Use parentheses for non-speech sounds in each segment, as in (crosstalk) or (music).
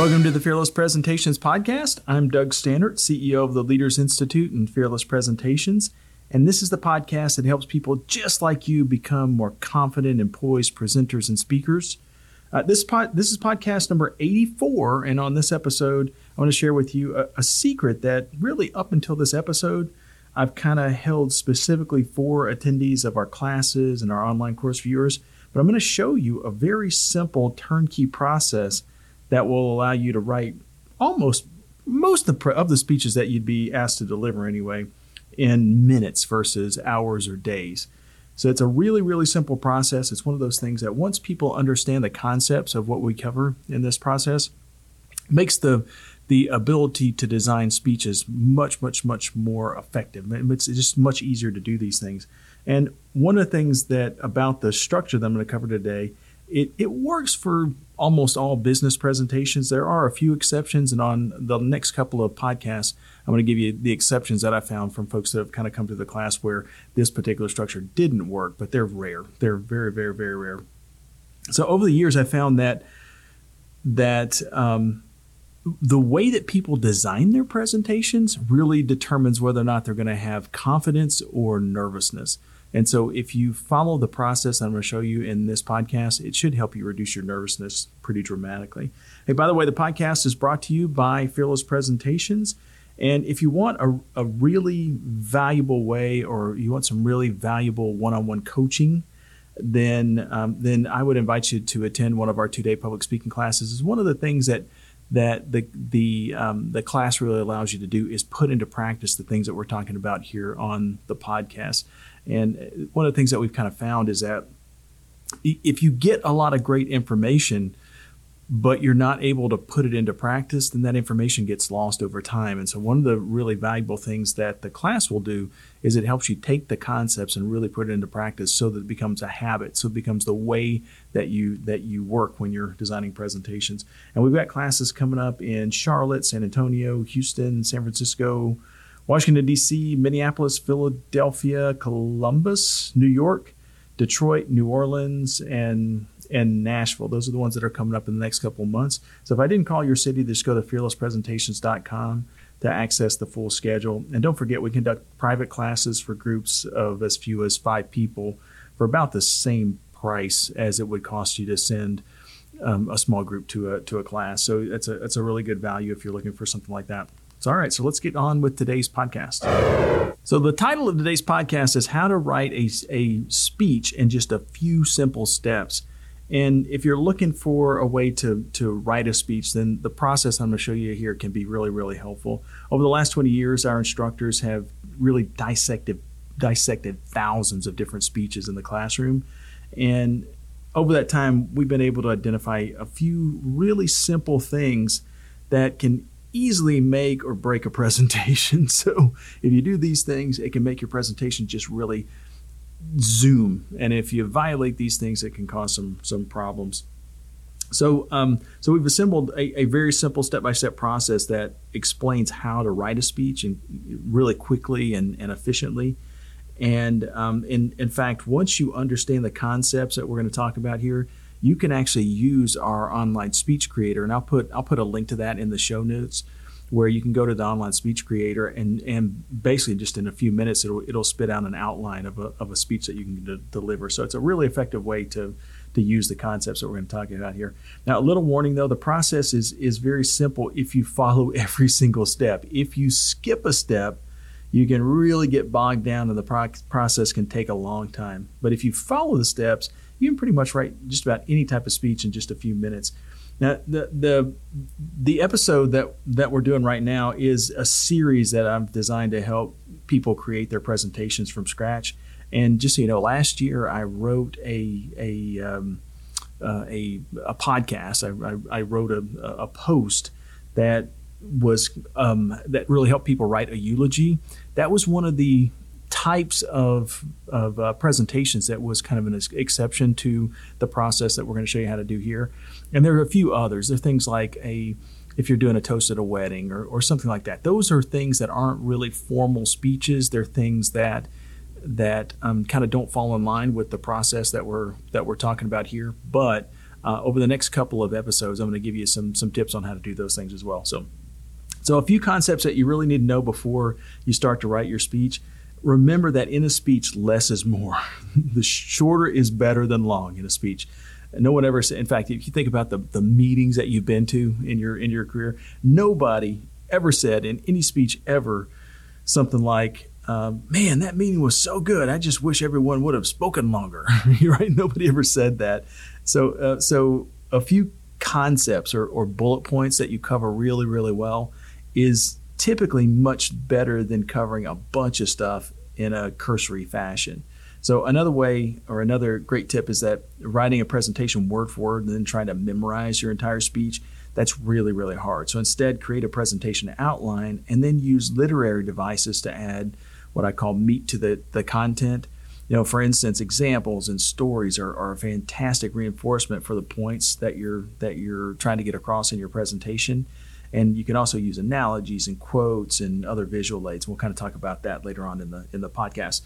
Welcome to the Fearless Presentations Podcast. I'm Doug Staneart, CEO of the Leaders Institute and Fearless Presentations. And this is the podcast that helps people just like you become more confident and poised presenters and speakers. Uh, this, pod, this is podcast number 84. And on this episode, I want to share with you a, a secret that really, up until this episode, I've kind of held specifically for attendees of our classes and our online course viewers. But I'm going to show you a very simple turnkey process that will allow you to write almost most of the, of the speeches that you'd be asked to deliver anyway in minutes versus hours or days. So it's a really, really simple process. It's one of those things that once people understand the concepts of what we cover in this process, makes the the ability to design speeches much, much, much more effective. It's just much easier to do these things. And one of the things that about the structure that I'm going to cover today it, it works for almost all business presentations. There are a few exceptions, and on the next couple of podcasts, I'm going to give you the exceptions that I found from folks that have kind of come to the class where this particular structure didn't work, but they're rare. They're very, very, very rare. So over the years, I found that that um, the way that people design their presentations really determines whether or not they're going to have confidence or nervousness. And so, if you follow the process I'm going to show you in this podcast, it should help you reduce your nervousness pretty dramatically. Hey, by the way, the podcast is brought to you by Fearless Presentations. And if you want a, a really valuable way or you want some really valuable one on one coaching, then, um, then I would invite you to attend one of our two day public speaking classes. It's one of the things that that the the um, the class really allows you to do is put into practice the things that we're talking about here on the podcast. And one of the things that we've kind of found is that if you get a lot of great information, but you're not able to put it into practice, then that information gets lost over time. And so, one of the really valuable things that the class will do is it helps you take the concepts and really put it into practice, so that it becomes a habit, so it becomes the way that you that you work when you're designing presentations. And we've got classes coming up in Charlotte, San Antonio, Houston, San Francisco, Washington, D.C., Minneapolis, Philadelphia, Columbus, New York, Detroit, New Orleans, and and Nashville. Those are the ones that are coming up in the next couple of months. So if I didn't call your city, just go to fearlesspresentations.com to access the full schedule. And don't forget, we conduct private classes for groups of as few as five people for about the same price as it would cost you to send um, a small group to a to a class. So that's a that's a really good value if you're looking for something like that. So, all right, so let's get on with today's podcast. So, the title of today's podcast is How to Write a, a Speech in Just a Few Simple Steps. And if you're looking for a way to, to write a speech, then the process I'm going to show you here can be really, really helpful. Over the last 20 years, our instructors have really dissected dissected thousands of different speeches in the classroom. And over that time, we've been able to identify a few really simple things that can easily make or break a (laughs) presentation. So if you do these things, it can make your presentation just really zoom. And if you violate these things, it can cause some some problems. So, um, so we've assembled a, a very simple step-by-step process that explains how to write a speech and really quickly and, and efficiently. And um, in, in fact, once you understand the concepts that we're going to talk about here, you can actually use our online speech creator, and I'll put I'll put a link to that in the show notes, where you can go to the online speech creator and and basically just in a few minutes it'll it'll spit out an outline of a of a speech that you can de- deliver. So it's a really effective way to to use the concepts that we're going to talk about here. Now, a little warning though, the process is is very simple if you follow (laughs) every single step. If you skip a step, you can really get bogged down and the pro- process can take a long time. But if you follow the steps, you can pretty much write just about any type of speech in just a few minutes. Now, the the the episode that that we're doing right now is a series that I've designed to help people create their presentations from scratch. And just so you know, last year I wrote a a um, uh, a, a podcast. I, I, I wrote a, a post that was um, that really helped people write a eulogy. That was one of the types of, of uh, presentations that was kind of an exception to the process that we're going to show you how to do here. And there are a few others. There are things like a if you're doing a toast at a wedding or, or something like that. Those are things that aren't really formal speeches. They're things that that um, kind of don't fall in line with the process that we're that we're talking about here. But uh, over the next couple of episodes, I'm going to give you some some tips on how to do those things as well. So, so a few concepts that you really need to know before you start to write your speech. Remember that in a speech, less is more. (laughs) the shorter is better than long in a speech. No one ever said. In fact, if you think about the the meetings that you've been to in your in your career, nobody ever said in any speech ever something like um, man, that meeting was so good. I just wish everyone would have spoken longer. (laughs) right? Nobody ever said that. So, uh, so a few concepts or, or bullet points that you cover really, really well is typically much better than covering a bunch of stuff in a cursory fashion. So another way or another great tip is that writing a presentation word for word and then trying to memorize your entire speech that's really really hard. So instead create a presentation outline and then use literary devices to add what I call meat to the, the content. You know, for instance, examples and stories are, are a fantastic reinforcement for the points that you're that you're trying to get across in your presentation. And you can also use analogies and quotes and other visual aids. We'll kind of talk about that later on in the in the podcast.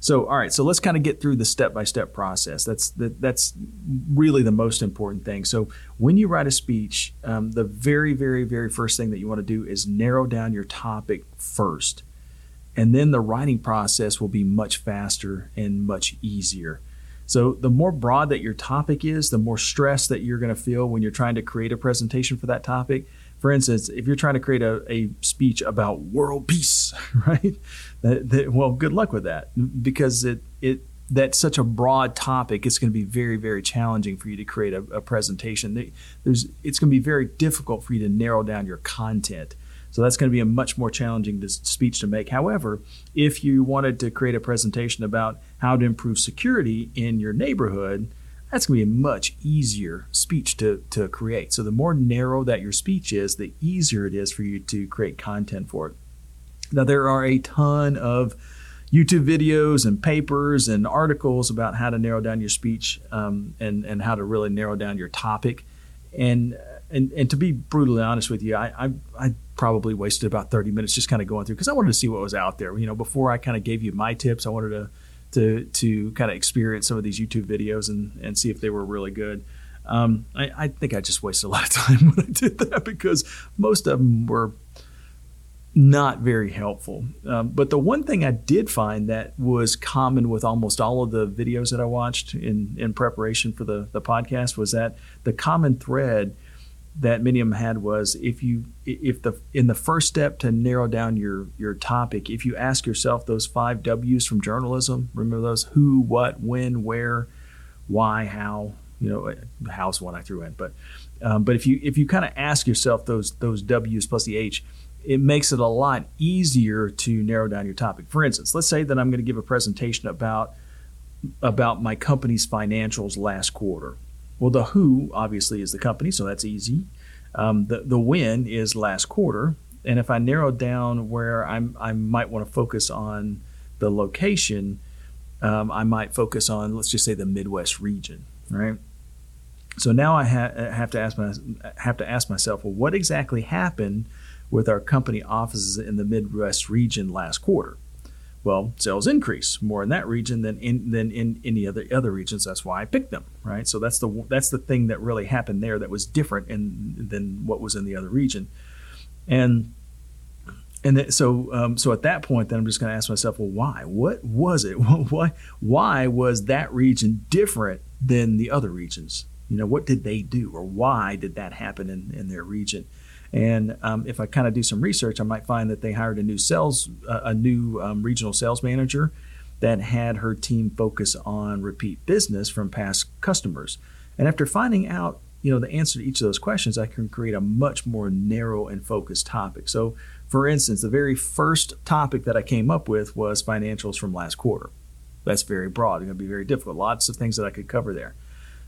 So, all right, so let's kind of get through the step by step process. That's the, that's really the most important thing. So, when you write a speech, um, the very, very, very first thing that you want to do is narrow down your topic first and then the writing process will be much faster and much easier. So, the more broad that your topic is, the more stress that you're going to feel when you're trying to create a presentation for that topic. For instance, if you're trying to create a, a speech about world peace, (laughs) right? That, that, well, good luck with that because it, it that's such a broad topic. It's going to be very, very challenging for you to create a, a presentation. There's, it's going to be very difficult for you to narrow down your content. So that's going to be a much more challenging speech to make. However, if you wanted to create a presentation about how to improve security in your neighborhood, that's going to be a much easier speech to, to create. So the more narrow that your speech is, the easier it is for you to create content for it. Now, there are a ton of YouTube videos and papers and articles about how to narrow down your speech um, and, and how to really narrow down your topic. And, and, and to be brutally honest with you, I, I, I probably wasted about 30 minutes just kind of going through because I wanted to see what was out there. You know, before I kind of gave you my tips, I wanted to to to kind of experience some of these YouTube videos and and see if they were really good. Um, I, I, think I just wasted a lot of time (laughs) when I did that because most of them were not very helpful. Um, but the one thing I did find that was common with almost all of the videos that I watched in, in preparation for the, the podcast was that the common thread that many of them had was if you if the in the first step to narrow down your your topic if you ask yourself those five w's from journalism remember those? Who what when where why how you know how's one i threw in but um, but if you if you kind of ask yourself those those w's plus the h it makes it a lot easier to narrow down your topic. For instance let's say that i'm going to give a presentation about about my company's financials last quarter well, the who obviously is the company, so that's easy. Um, the the when is last quarter, and if I narrow down where I'm, I might want to focus on the location, um, I might focus on let's just say the Midwest region, right? So now I ha- have to ask my, have to ask myself, well, what exactly happened with our company offices in the Midwest region last quarter? Well, sales increase more in that region than in than in any other other regions. That's why I picked them, right? So that's the that's the thing that really happened there that was different in, than what was in the other region, and and so um, so at that point, then I'm just going to ask myself, well, why? What was it? (laughs) Why why was that region different than the other regions? You know, what did they do, or why did that happen in, in their region? And um, if I kind of do some research, I might find that they hired a new sales, uh, a new um, regional sales manager that had her team focus on repeat business from past customers. And after finding out, you know, the answer to each of those questions, I can create a much more narrow and focused topic. So, for instance, the very first topic that I came up with was financials from last quarter. That's very broad. It's going to be very difficult. Lots of things that I could cover there.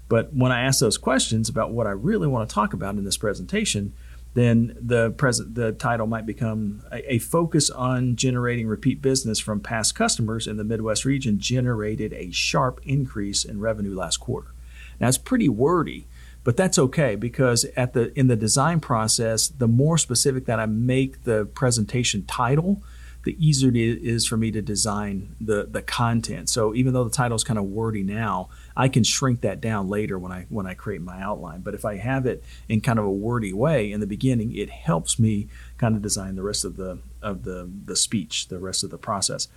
But when I ask those questions about what I really want to talk about in this presentation, then the present the title might become a, a, focus on generating repeat business from past customers in the Midwest region generated a sharp increase in revenue last quarter. Now it's pretty wordy, but that's okay because at the in the design process, the more specific that I make the presentation title, the easier it is for me to design the the content. So even though the title is kind of wordy now, I can shrink that down later when I when I create my outline. But if I have it in kind of a wordy way in the beginning, it helps me kind of design the rest of the of the the speech, the rest of the process.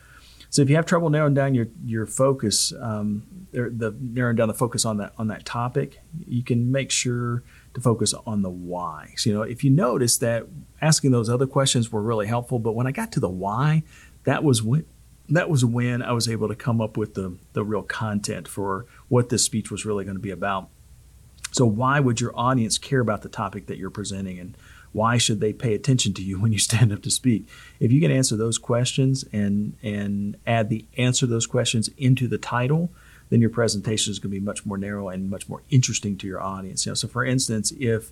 So if you have trouble narrowing down your your focus, um, the narrowing down the focus on that on that topic, you can make sure to focus on the why. So, you know, if you notice that asking those other questions were really helpful, but when I got to the why, that was when that was when I was able to come up with the the real content for what this speech was really going to be about. So, why would your audience care about the topic that you're presenting, and why should they pay attention to you (laughs) when you stand up to speak? If you can answer those questions and and add the answer those questions into the title, then your presentation is going to be much more narrow and much more interesting to your audience. You know, so for instance, if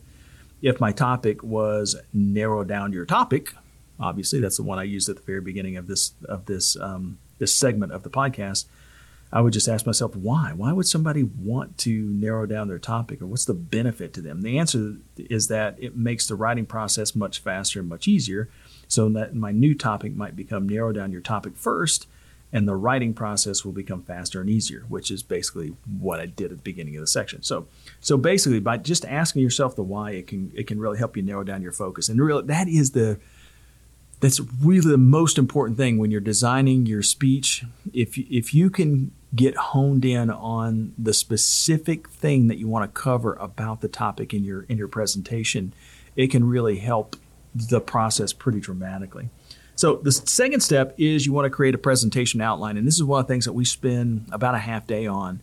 if my topic was narrow down your topic, obviously that's the one I used at the very beginning of this of this um, this segment of the podcast I would just ask myself, why? Why would somebody want to narrow down their topic or what's the benefit to them? The answer is that it makes the writing process much faster and much easier. So that my new topic might become narrow down your topic first, and the writing process will become faster and easier, which is basically what I did at the beginning of the section. So, so basically, by just asking yourself the why, it can it can really help you narrow down your focus. And really, that is the that's really the most important thing when you're designing your speech. If if you can get honed in on the specific thing that you want to cover about the topic in your in your presentation, it can really help the process pretty dramatically. So the second step is you want to create a presentation outline, and this is one of the things that we spend about a half day on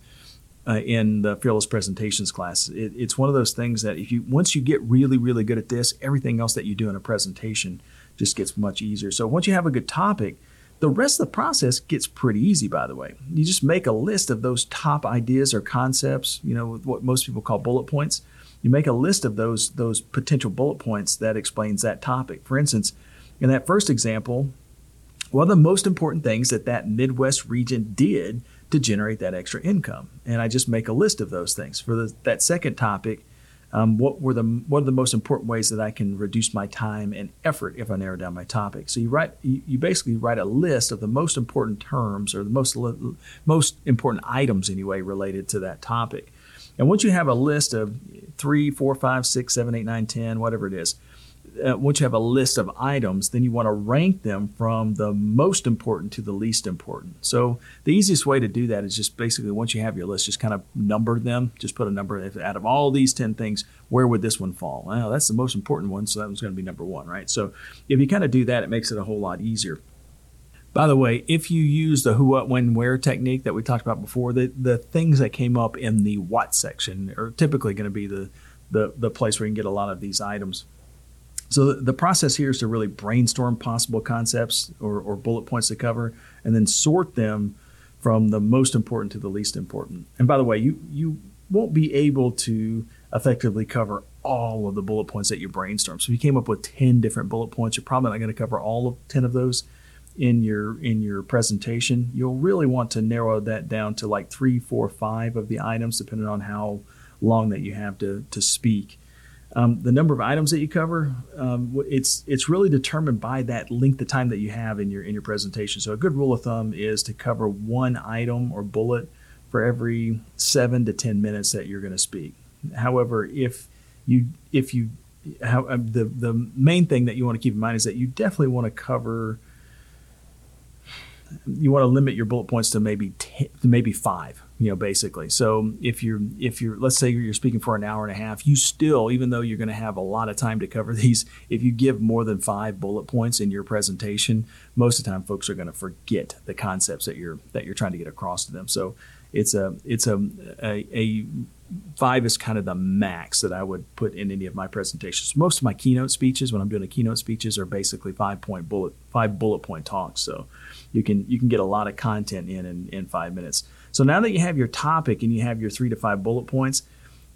uh, in the fearless presentations class. It, it's one of those things that if you once you get really really good at this, everything else that you do in a presentation just gets much easier. So once you have a good topic, the rest of the process gets pretty easy, by the way. You just make a list of those top ideas or concepts, you know, what most people call bullet points. You make a list of those those potential bullet points that explains that topic. For instance, in that first example, one of the most important things that that Midwest region did to generate that extra income, and I just make a list of those things. For the, that second topic, um, what were the what are the most important ways that I can reduce my time and effort if I narrow down my topic? So you write you, you basically write a list of the most important terms or the most most important items anyway related to that topic. And once you have a list of three, four, five, six, seven, eight, nine, ten, whatever it is, uh, once you have a list of items, then you want to rank them from the most important to the least important. So the easiest way to do that is just basically once you have your list, just kind of number them. Just put a number out of all these 10 things, where would this one fall? Well, that's the most important one, so that one's going to be number one, right? So if you kind of do that, it makes it a whole lot easier. By the way, if you use the who, what, when, where technique that we talked about before, the, the things that came up in the what section are typically going to be the, the, the place where you can get a lot of these items. So the process here is to really brainstorm possible concepts or, or, bullet points to cover, and then sort them from the most important to the least important. And by the way, you you won't be able to effectively cover all of the bullet points that you brainstorm. So if you came up with ten different bullet points, you're probably not going to cover all of ten of those in your in your presentation. You'll really want to narrow that down to like three, four, five of the items, depending on how long that you have to to speak. Um, the number of items that you cover, um, it's it's really determined by that length of time that you have in your in your presentation. So a good rule of thumb is to cover one item or bullet for every seven to ten minutes that you're going to speak. However, if you if you how, uh, the the main thing that you want to keep in mind is that you definitely want to cover you want to limit your bullet points to maybe ten, maybe five you know basically so if you're if you're let's say you're speaking for an hour and a half you still even though you're going to have a lot of time to cover (laughs) these if you give more than five bullet points in your presentation most of the time folks are going to forget the concepts that you're that you're trying to get across to them so it's a it's a, a, a five is kind of the max that I would put in any of my presentations. Most of my keynote speeches, when I'm doing a keynote speeches, are basically five point bullet five bullet point talks. So you can you can get a lot of content in, in in five minutes. So now that you have your topic and you have your three to five bullet points,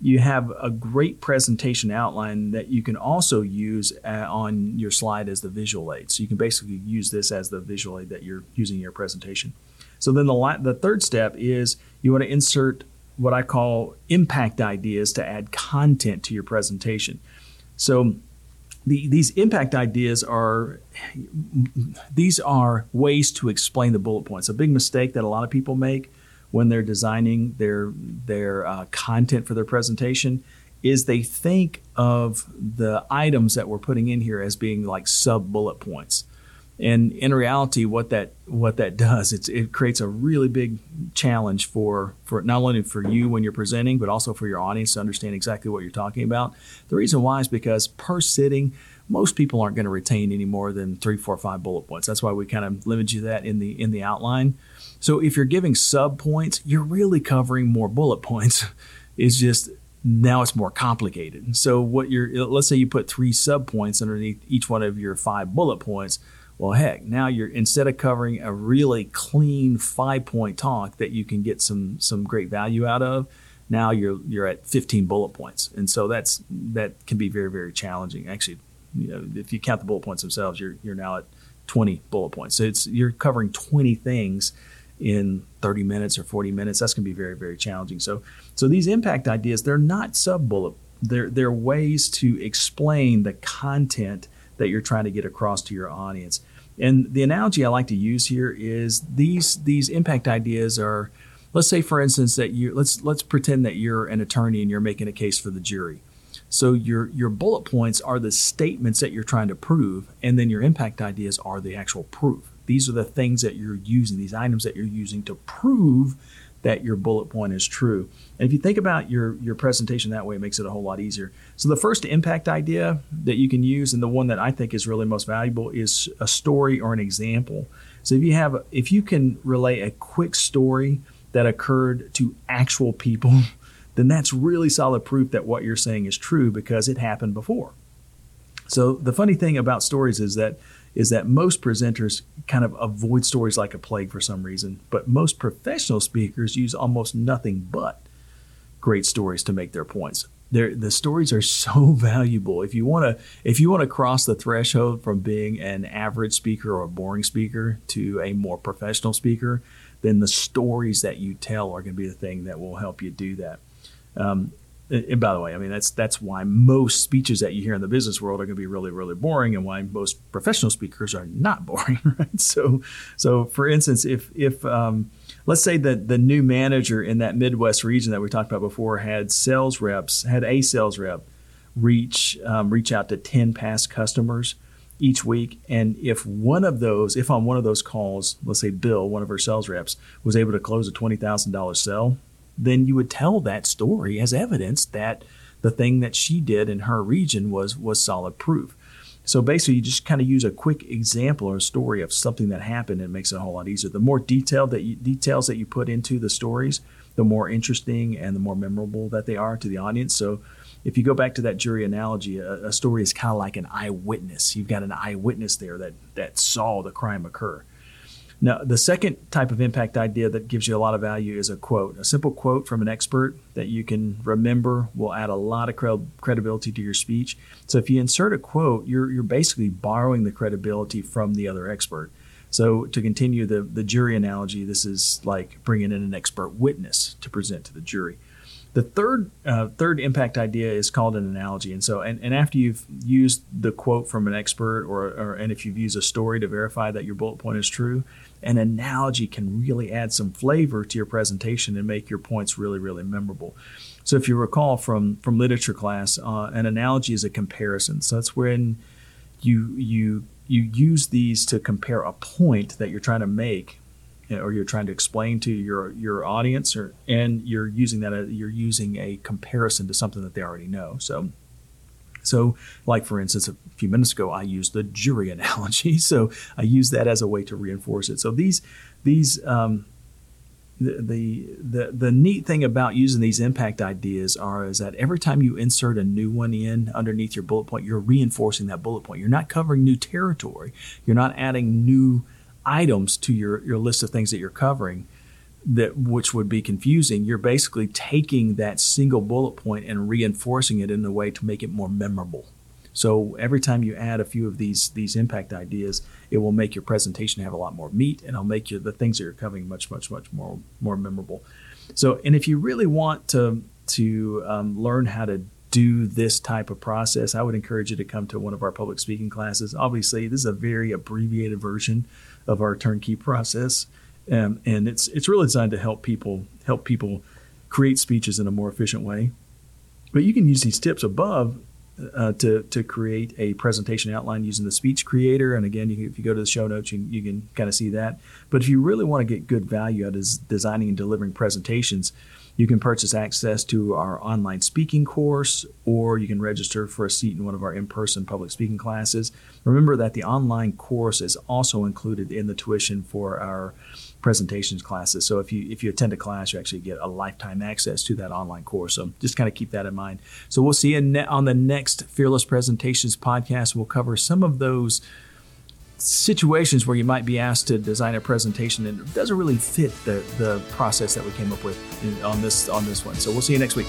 you have a great presentation outline that you can also use uh, on your slide as the visual aid. So you can basically use this as the visual aid that you're using in your presentation. So then the, la- the third step is you want to insert what I call impact ideas to add content to your presentation. So the, these impact ideas are these are ways to explain the bullet points. A big mistake that a lot of people make when they're designing their their uh, content for their presentation is they think of the items that we're putting in here as being like sub bullet points. And in reality, what that what that does, it's, it creates a really big challenge for, for not only for you when you're presenting, but also for your audience to understand exactly what you're talking about. The reason why is because per sitting, most people aren't going to retain any more than three, four, five bullet points. That's why we kind of limit you that in the in the outline. So if you're giving sub points, you're really covering more bullet points. (laughs) It's just now it's more complicated. So what you're let's say you put three sub points underneath each one of your five bullet points. Well, heck, now you're instead of covering a really clean five point talk that you can get some some great value out of, now you're you're at 15 bullet points, and so that's that can be very very challenging. Actually, you know, if you count the bullet points themselves, you're you're now at 20 bullet points. So it's you're covering 20 things in 30 minutes or 40 minutes. That's going to be very very challenging. So so these impact ideas, they're not sub bullet. They're they're ways to explain the content that you're trying to get across to your audience. And the analogy I like to use here is these these impact ideas are let's say for instance that you let's let's pretend that you're an attorney and you're making a case for the jury. So your your bullet points are the statements that you're trying to prove, and then your impact ideas are the actual proof. These are the things that you're using, these items that you're using to prove that your bullet point is true. And if you think about your your presentation that way, it makes it a whole lot easier. So the first impact idea that you can use, and the one that I think is really most valuable, is a story or an example. So if you have if you can relay a quick story that occurred to actual people (laughs) then that's really solid proof that what you're saying is true because it happened before. So the funny thing about stories is that is that most presenters kind of avoid stories like a plague for some reason, but most professional speakers use almost nothing but great stories to make their points. They're, the stories are so (laughs) valuable. If you want to, if you want to cross the threshold from being an average speaker or a boring speaker to a more professional speaker, then the stories that you tell are going to be the thing that will help you do that. Um, and by the way, I mean that's that's why most speeches that you hear in the business world are going to be really really boring, and why most professional speakers are not (laughs) boring, right? So, so for instance, if if um, let's say that the new manager in that Midwest region that we talked about before had sales reps, had a sales rep reach um, reach out to ten past customers each week, and if one of those, if on one of those calls, let's say Bill, one of our sales reps, was able to close a twenty thousand dollars sale then you would tell that story as evidence that the thing that she did in her region was was solid proof. So basically, you just kind of use a quick example or a story of something that happened, and it makes it a whole lot easier. The more detailed that you, details that you put into the stories, the more interesting and the more memorable that they are to the audience. So if you go back to that jury analogy, a, a story is kind of like an eyewitness. You've got an eyewitness there that that saw the crime occur. Now, the second type of impact idea that gives you a lot of value is a quote. A simple quote from an expert that you can remember will add a lot of credibility to your speech. So, if you insert a quote, you're, you're basically borrowing the credibility from the other expert. So, to continue the, the jury analogy, this is like bringing in an expert witness to present to the jury. The third uh, third impact idea is called an analogy, and so and, and after you've used the quote from an expert, or, or and if you've used a story to verify that your bullet point is true, an analogy can really add some flavor to your presentation and make your points really really memorable. So if you recall from from literature class, uh, an analogy is a comparison. So that's when you you you use these to compare a point that you're trying to make or you're trying to explain to your your audience or and you're using that you're using a comparison to something that they already know so so like for instance a few minutes ago i used the jury (laughs) analogy so i use that as a way to reinforce it so these these um, the, the the the neat thing about using these impact ideas are is that every time you insert a new one in underneath your bullet point, you're reinforcing that bullet point. You're not covering new territory. You're not adding new items to your your list of things that you're covering that which would be confusing. You're basically taking that single bullet point and reinforcing it in a way to make it more memorable. So every time you add a few of these these impact ideas, it will make your presentation have a lot more meat, and it'll make you the things that you're covering much much much more more memorable. So, and if you really want to to um, learn how to do this type of process, I would encourage you to come to one of our public speaking classes. Obviously, this is a very abbreviated version of our turnkey process, um, and it's it's really designed to help people help people create speeches in a more efficient way. But you can use these tips above uh, to, to create a presentation outline using the speech creator. And again, you can, if you go to the show notes, you, you can kind of see that. But if you really want to get good value out of designing and delivering presentations, you can purchase access to our online speaking course, or you can register for a seat in one of our in person public speaking classes. Remember that the online course is also included in the tuition for our presentations classes. So if you if you attend a class, you actually get a lifetime access to that online course. So just kind of keep that in mind. So we'll see you on the next Fearless Presentations podcast. We'll cover some of those situations where you might be asked to design a presentation and it doesn't really fit the, the process that we came up with in, on this on this one. So we'll see you next week.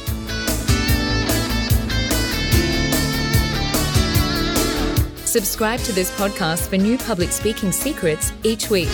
Subscribe to this podcast for new public speaking secrets each week.